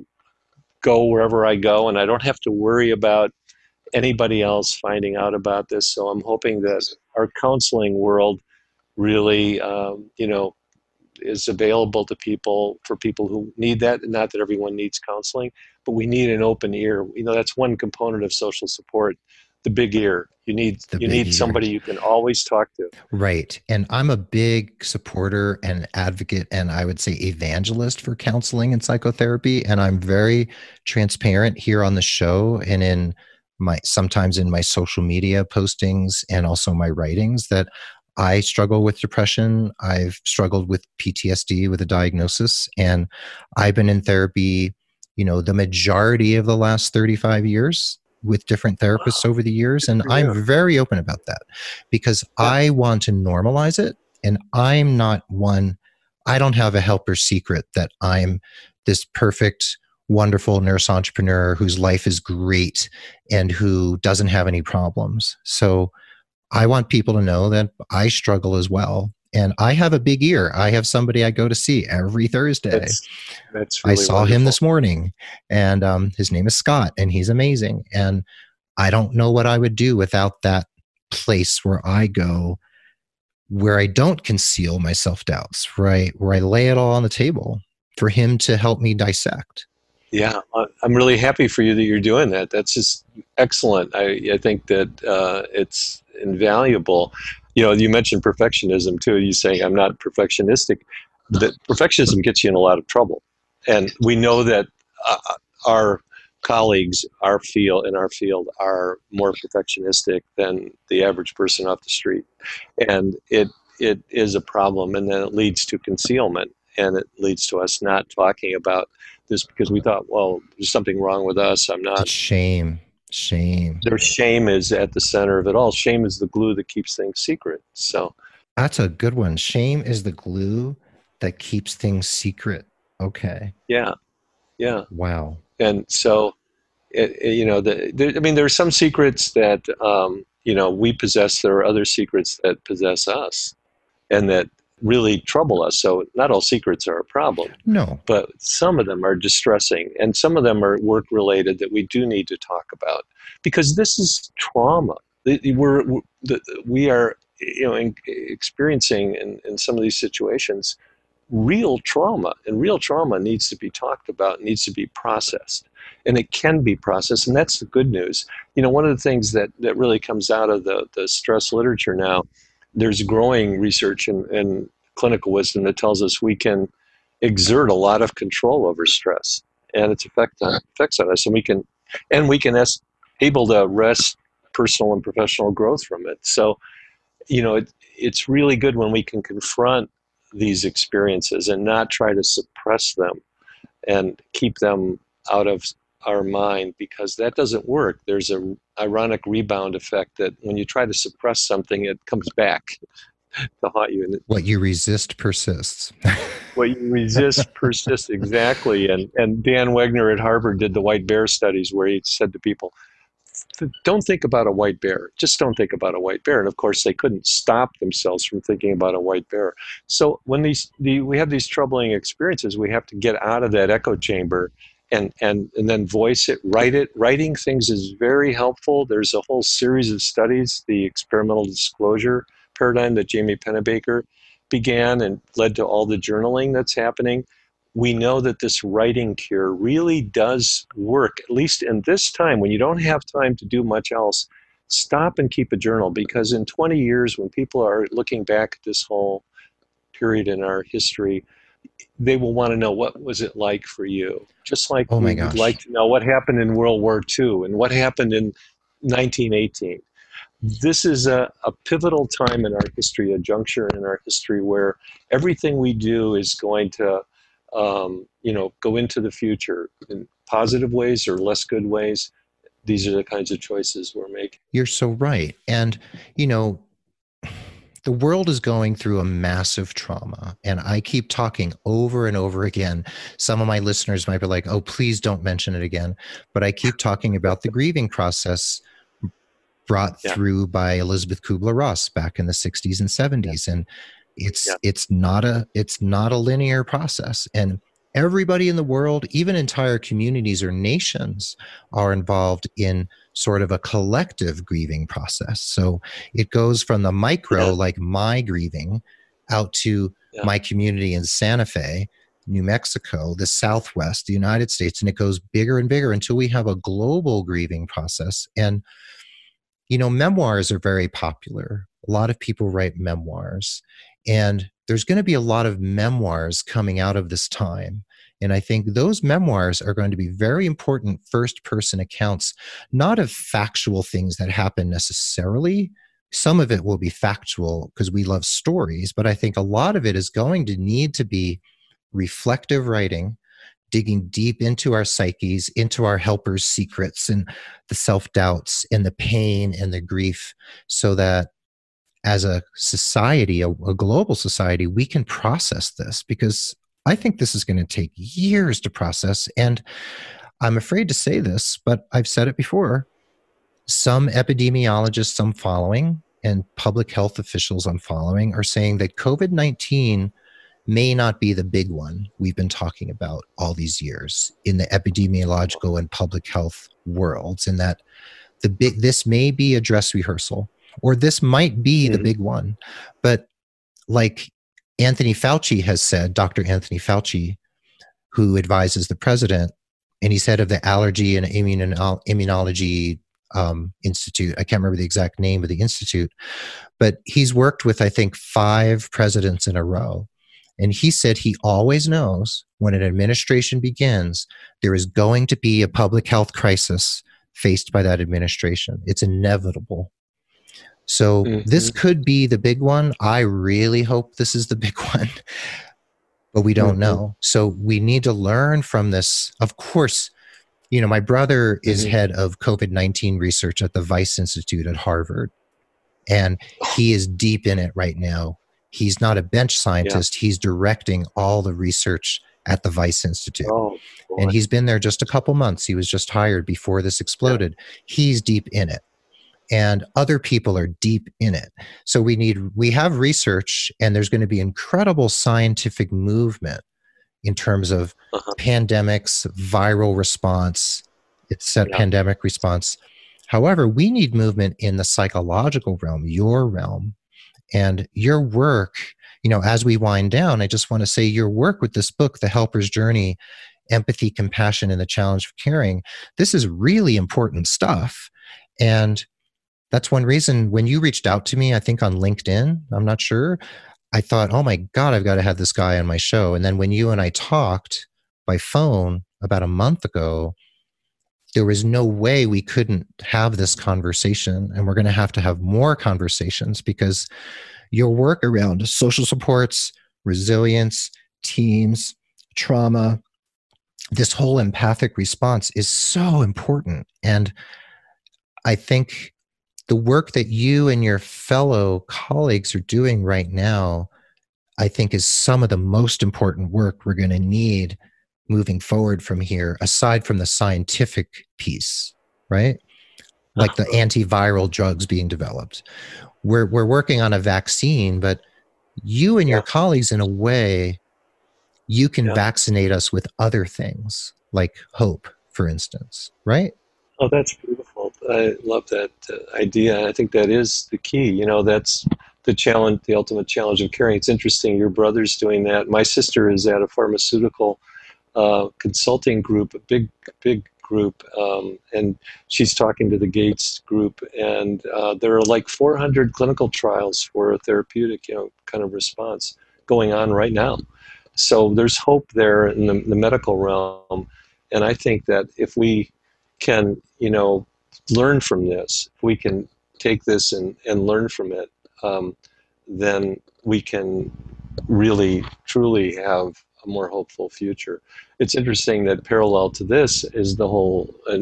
go wherever i go and i don't have to worry about anybody else finding out about this so i'm hoping that our counseling world really um, you know is available to people for people who need that. Not that everyone needs counseling, but we need an open ear. You know, that's one component of social support the big ear. You need The you need ear. somebody you can always talk to. Right. And I'm a big supporter and advocate, and I would say evangelist for counseling and psychotherapy. And I'm very transparent here on the show and in my sometimes in my social media postings and also my writings that I struggle with depression. I've struggled with PTSD with a diagnosis, and I've been in therapy, you know, the majority of the last 35 years with different therapists over the years. And I'm very open about that because Yeah. I want to normalize it. And I'm not one, I don't have a helper secret that I'm this perfect, wonderful nurse entrepreneur whose life is great and who doesn't have any problems. So I want people to know that I struggle as well. And I have a big ear. I have somebody I go to see every Thursday. That's that's I really saw him this morning, and um, his name is Scott, and he's amazing. And I don't know what I would do without that place where I go, where I don't conceal my self doubts, right? Where I lay it all on the table for him to help me dissect. Yeah, I'm really happy for you that you're doing that. That's just excellent. I, I think that uh, it's invaluable. You know, you mentioned perfectionism too. You saying I'm not perfectionistic. That perfectionism gets you in a lot of trouble, and we know that uh, our colleagues, our field in our field, are more perfectionistic than the average person off the street, and it it is a problem, and then it leads to concealment, and it leads to us not talking about this because we thought, well, there's something wrong with us. I'm not. It's shame, shame. Their shame is at the center of it all. Shame is the glue that keeps things secret. So, That's a good one. Shame is the glue that keeps things secret. Okay. yeah, yeah. Wow. And so, it, it- you know, the, there, I mean, there are some secrets that, um, you know, we possess. There are other secrets that possess us and that really trouble us. So, not all secrets are a problem. No. but some of them are distressing and some of them are work related that we do need to talk about because this is trauma we're, we are you know experiencing in, in some of these situations real trauma and real trauma needs to be talked about needs to be processed and it can be processed and that's the good news you know one of the things that, that really comes out of the, the stress literature now there's growing research and, and clinical wisdom that tells us we can exert a lot of control over stress and its effect on, effects on us and we can and we can as, able to arrest personal and professional growth from it. So you know it, it's really good when we can confront these experiences and not try to suppress them and keep them out of our mind because that doesn't work. There's a ironic rebound effect that when you try to suppress something it comes back to haunt you What you resist persists. what you resist persists exactly and and dan wegner at harvard did the white bear studies where he said to people don't think about a white bear. Just don't think about a white bear. And of course they couldn't stop themselves from thinking about a white bear. So when these the, we have these troubling experiences we have to get out of that echo chamber and and and then voice it write it. Writing things is very helpful. There's a whole series of studies the experimental disclosure paradigm that jamie pennebaker began and led to all the journaling that's happening. We know that this writing cure really does work at least in this time when you don't have time to do much else stop and keep a journal because in 20 years when people are looking back at this whole period in our history they will want to know what was it like for you. Just like Oh my we would like to know what happened in world war ii and what happened in 1918 this is a, a pivotal time in our history a juncture in our history where everything we do is going to um, you know go into the future in positive ways or less good ways. These are the kinds of choices we're making. You're so right. And, you know, the world is going through a massive trauma. And I keep talking over and over again. Some of my listeners might be like, oh, please don't mention it again. But I keep talking about the grieving process brought Yeah. through by Elisabeth Kubler Ross back in the 60s and 70s. And it's Yeah. it's not a it's not a linear process. And everybody in the world, even entire communities or nations, are involved in sort of a collective grieving process. So it goes from the micro, Yeah. like my grieving, out to Yeah. my community in Santa Fe, New Mexico, the Southwest, the United States, and it goes bigger and bigger until we have a global grieving process. And you know, memoirs are very popular. A lot of people write memoirs. And there's going to be a lot of memoirs coming out of this time. And I think those memoirs are going to be very important first person accounts, not of factual things that happen necessarily. Some of it will be factual because we love stories, but I think a lot of it is going to need to be reflective writing, digging deep into our psyches, into our helpers' secrets and the self doubts and the pain and the grief, so that as a society, a, a, global society, we can process this because I think this is going to take years to process. And I'm afraid to say this, but I've said it before. Some epidemiologists I'm following and public health officials I'm following are saying that COVID 19 may not be the big one we've been talking about all these years in the epidemiological and public health worlds, and that the big this may be a dress rehearsal or this might be mm-hmm. the big one. But like Anthony Fauci has said, Dr. Anthony Fauci, who advises the president, and he's head of the Allergy and Immunology um, Institute. I can't remember the exact name of the institute, but he's worked with, I think, five presidents in a row. And he said he always knows when an administration begins, there is going to be a public health crisis faced by that administration. It's inevitable. So mm-hmm. this could be the big one. I really hope this is the big one, but we don't mm-hmm. know. So we need to learn from this. Of course, you know, my brother is mm-hmm. head of COVID 19 research at the Wyss Institute at Harvard, and he is deep in it right now. He's not a bench scientist, yeah. he's directing all the research at the Wyss Institute. Oh, and he's been there just a couple months. He was just hired before this exploded. Yeah. He's deep in it and other people are deep in it. So we need we have research and there's going to be incredible scientific movement in terms of uh-huh. pandemics, viral response, it's a yeah. pandemic response. However, we need movement in the psychological realm, your realm, and your work. You know, as we wind down, I just want to say your work with this book, The Helper's Journey Empathy, Compassion, and the Challenge of Caring, this is really important stuff. And that's one reason when you reached out to me, I think on LinkedIn, I'm not sure, I thought, oh my God, I've got to have this guy on my show. And then when you and I talked by phone about a month ago, there was no way we couldn't have this conversation. And we're going to have to have more conversations because your work around social supports, resilience, teams, trauma, this whole empathic response is so important. And I think the work that you and your fellow colleagues are doing right now, I think, is some of the most important work we're going to need moving forward from here, aside from the scientific piece, right? Like the antiviral drugs being developed. We're, we're working on a vaccine, but you and your colleagues, in a way, you can yeah. vaccinate us with other things, like hope, for instance, right? Oh, that's. I love that uh, idea. I think that is the key. You know, that's the challenge, the ultimate challenge of caring. It's interesting. Your brother's doing that. My sister is at a pharmaceutical uh, consulting group, a big, big group, um, and she's talking to the Gates group. And uh, there are like 400 clinical trials for a therapeutic, you know, kind of response going on right now. So there's hope there in the, the medical realm. And I think that if we can, you know, learn from this, if we can take this and, and learn from it, um, then we can really, truly have a more hopeful future. It's interesting that parallel to this is the whole uh,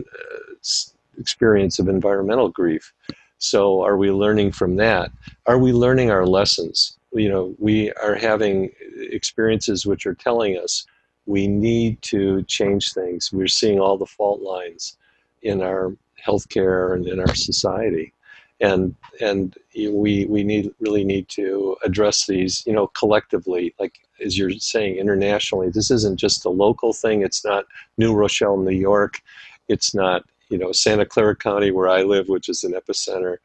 experience of environmental grief. So, are we learning from that? Are we learning our lessons? You know, we are having experiences which are telling us we need to change things. We're seeing all the fault lines in our healthcare and in our society. And and we we need really need to address these, you know, collectively, like as you're saying, internationally. This isn't just a local thing. It's not New Rochelle, New York. It's not you know Santa Clara County where I live, which is an epicenter.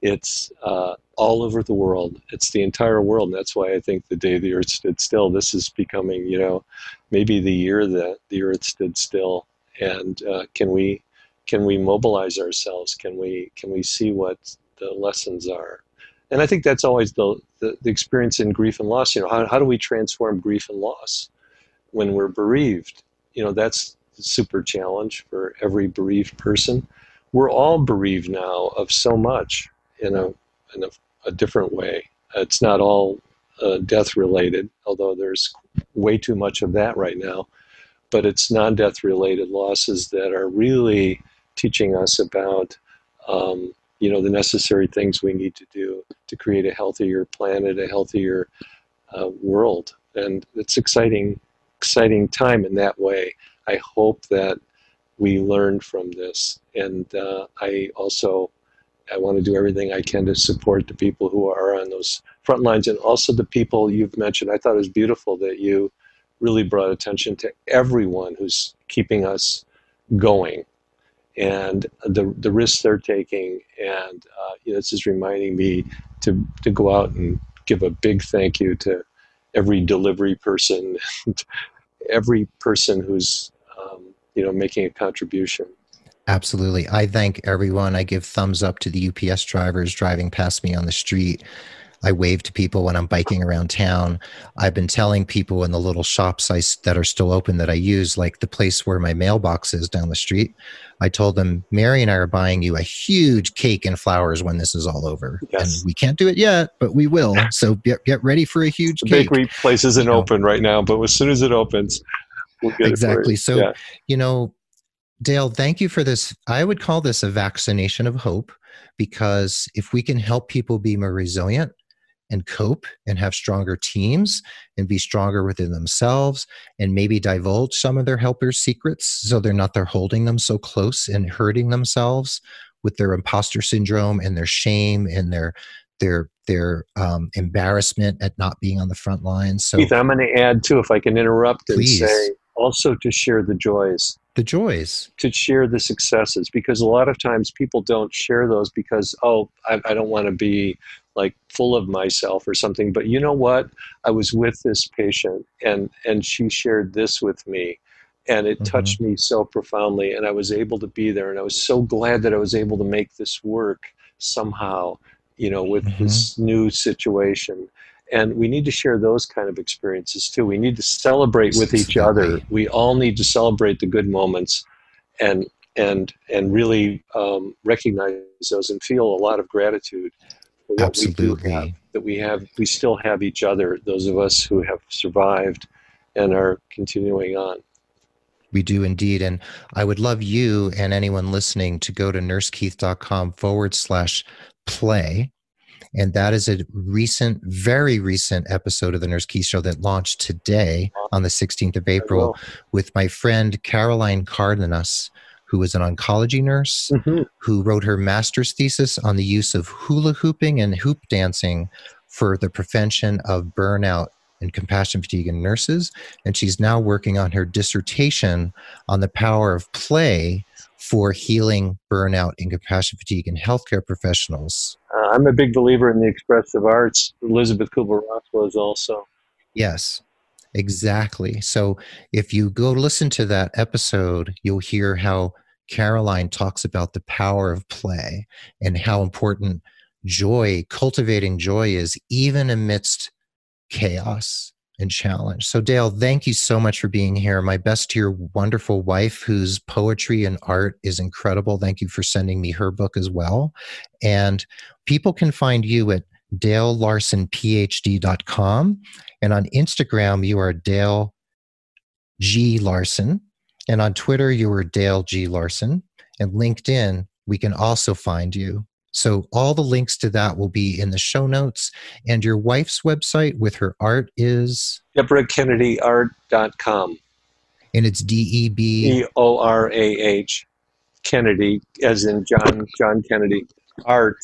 It's uh, all over the world. It's the entire world, and that's why I think the day the Earth stood still. This is becoming, you know, maybe the year that the Earth stood still. And uh, can we can we mobilize ourselves? Can we can we see what the lessons are? And I think that's always the, the, the experience in grief and loss. You know, how, how do we transform grief and loss when we're bereaved? You know, that's a super challenge for every bereaved person. We're all bereaved now of so much in a in a, a different way. It's not all uh, death related, although there's way too much of that right now. But it's non death related losses that are really teaching us about um, you know the necessary things we need to do to create a healthier planet, a healthier uh, world, and it's exciting, exciting time in that way. I hope that we learn from this, and uh, I also I want to do everything I can to support the people who are on those front lines, and also the people you've mentioned. I thought it was beautiful that you really brought attention to everyone who's keeping us going and the the risks they're taking. And uh, you know, this is reminding me to to go out and give a big thank you to every delivery person, every person who's um, you know making a contribution. Absolutely. I thank everyone. I give thumbs up to the UPS drivers driving past me on the street. I wave to people when I'm biking around town. I've been telling people in the little shops I, that are still open that I use, like the place where my mailbox is down the street. I told them, Mary and I are buying you a huge cake and flowers when this is all over. Yes. And we can't do it yet, but we will. So get, get ready for a huge the cake. bakery place isn't you know. open right now, but as soon as it opens, we'll get exactly. It so, yeah. you know, Dale, thank you for this. I would call this a vaccination of hope because if we can help people be more resilient, and cope and have stronger teams and be stronger within themselves and maybe divulge some of their helpers' secrets so they're not they're holding them so close and hurting themselves with their imposter syndrome and their shame and their their their um, embarrassment at not being on the front lines. So, Keith, I'm going to add too, if I can interrupt and say, also to share the joys. The joys. To share the successes, because a lot of times people don't share those because oh, I, I don't want to be like full of myself or something but you know what i was with this patient and and she shared this with me and it mm-hmm. touched me so profoundly and i was able to be there and i was so glad that i was able to make this work somehow you know with mm-hmm. this new situation and we need to share those kind of experiences too. We need to celebrate with each other. We all need to celebrate the good moments and and and really um, recognize those and feel a lot of gratitude what Absolutely. we have, that we have we still have each other those of us who have survived and are continuing on. We do indeed and i would love you and anyone listening to go to nursekeith.com forward slash play and that is a recent very recent episode of the nurse Keith show that launched today on the 16th of april with my friend caroline cardenas who is an oncology nurse, mm-hmm. who wrote her master's thesis on the use of hula hooping and hoop dancing for the prevention of burnout and compassion fatigue in nurses. And she's now working on her dissertation on the power of play for healing burnout and compassion fatigue in healthcare professionals. Uh, I'm a big believer in the expressive arts. Elisabeth Kubler Ross was also. Yes. Exactly. So if you go listen to that episode, you'll hear how Caroline talks about the power of play and how important joy, cultivating joy is even amidst chaos and challenge. So, Dale, thank you so much for being here. My best to your wonderful wife, whose poetry and art is incredible. Thank you for sending me her book as well. And people can find you at dalelarsonphd.com. And on Instagram, you are Dale G. Larson. And on Twitter, you are Dale G. Larson. And LinkedIn, we can also find you. So all the links to that will be in the show notes. And your wife's website with her art is Deborah Kennedy DeborahKennedyArt.com. And it's D E B E O R A H Kennedy, as in John John Kennedy, art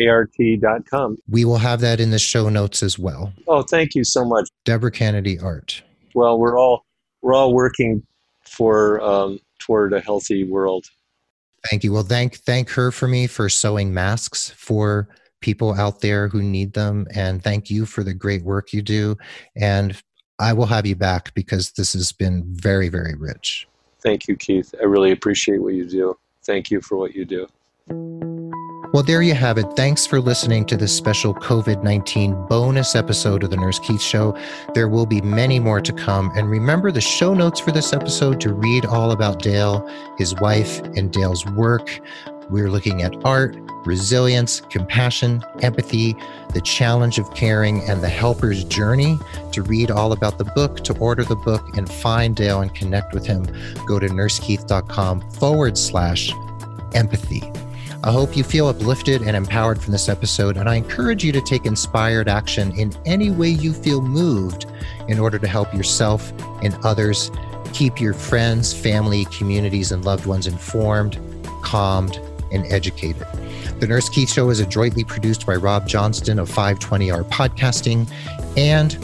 art.com. We will have that in the show notes as well. Oh, thank you so much. Deborah Kennedy Art. Well, we're all we're all working for um, toward a healthy world. Thank you. Well, thank thank her for me for sewing masks for people out there who need them, and thank you for the great work you do. And I will have you back because this has been very very rich. Thank you, Keith. I really appreciate what you do. thank you for what you do. Well, there you have it. Thanks for listening to this special COVID 19 bonus episode of The Nurse Keith Show. There will be many more to come. And remember the show notes for this episode to read all about Dale, his wife, and Dale's work. We're looking at art, resilience, compassion, empathy, the challenge of caring, and the helper's journey. To read all about the book, to order the book, and find Dale and connect with him, go to nursekeith.com forward slash empathy. I hope you feel uplifted and empowered from this episode, and I encourage you to take inspired action in any way you feel moved in order to help yourself and others keep your friends, family, communities, and loved ones informed, calmed, and educated. The Nurse Keith Show is adroitly produced by Rob Johnston of 520R Podcasting, and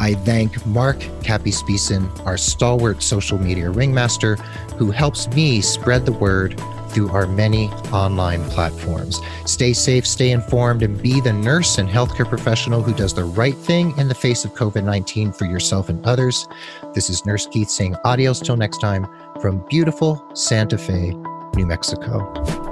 I thank Mark Capispisen, our stalwart social media ringmaster, who helps me spread the word through our many online platforms. Stay safe, stay informed, and be the nurse and healthcare professional who does the right thing in the face of COVID 19 for yourself and others. This is Nurse Keith saying adios till next time from beautiful Santa Fe, New Mexico.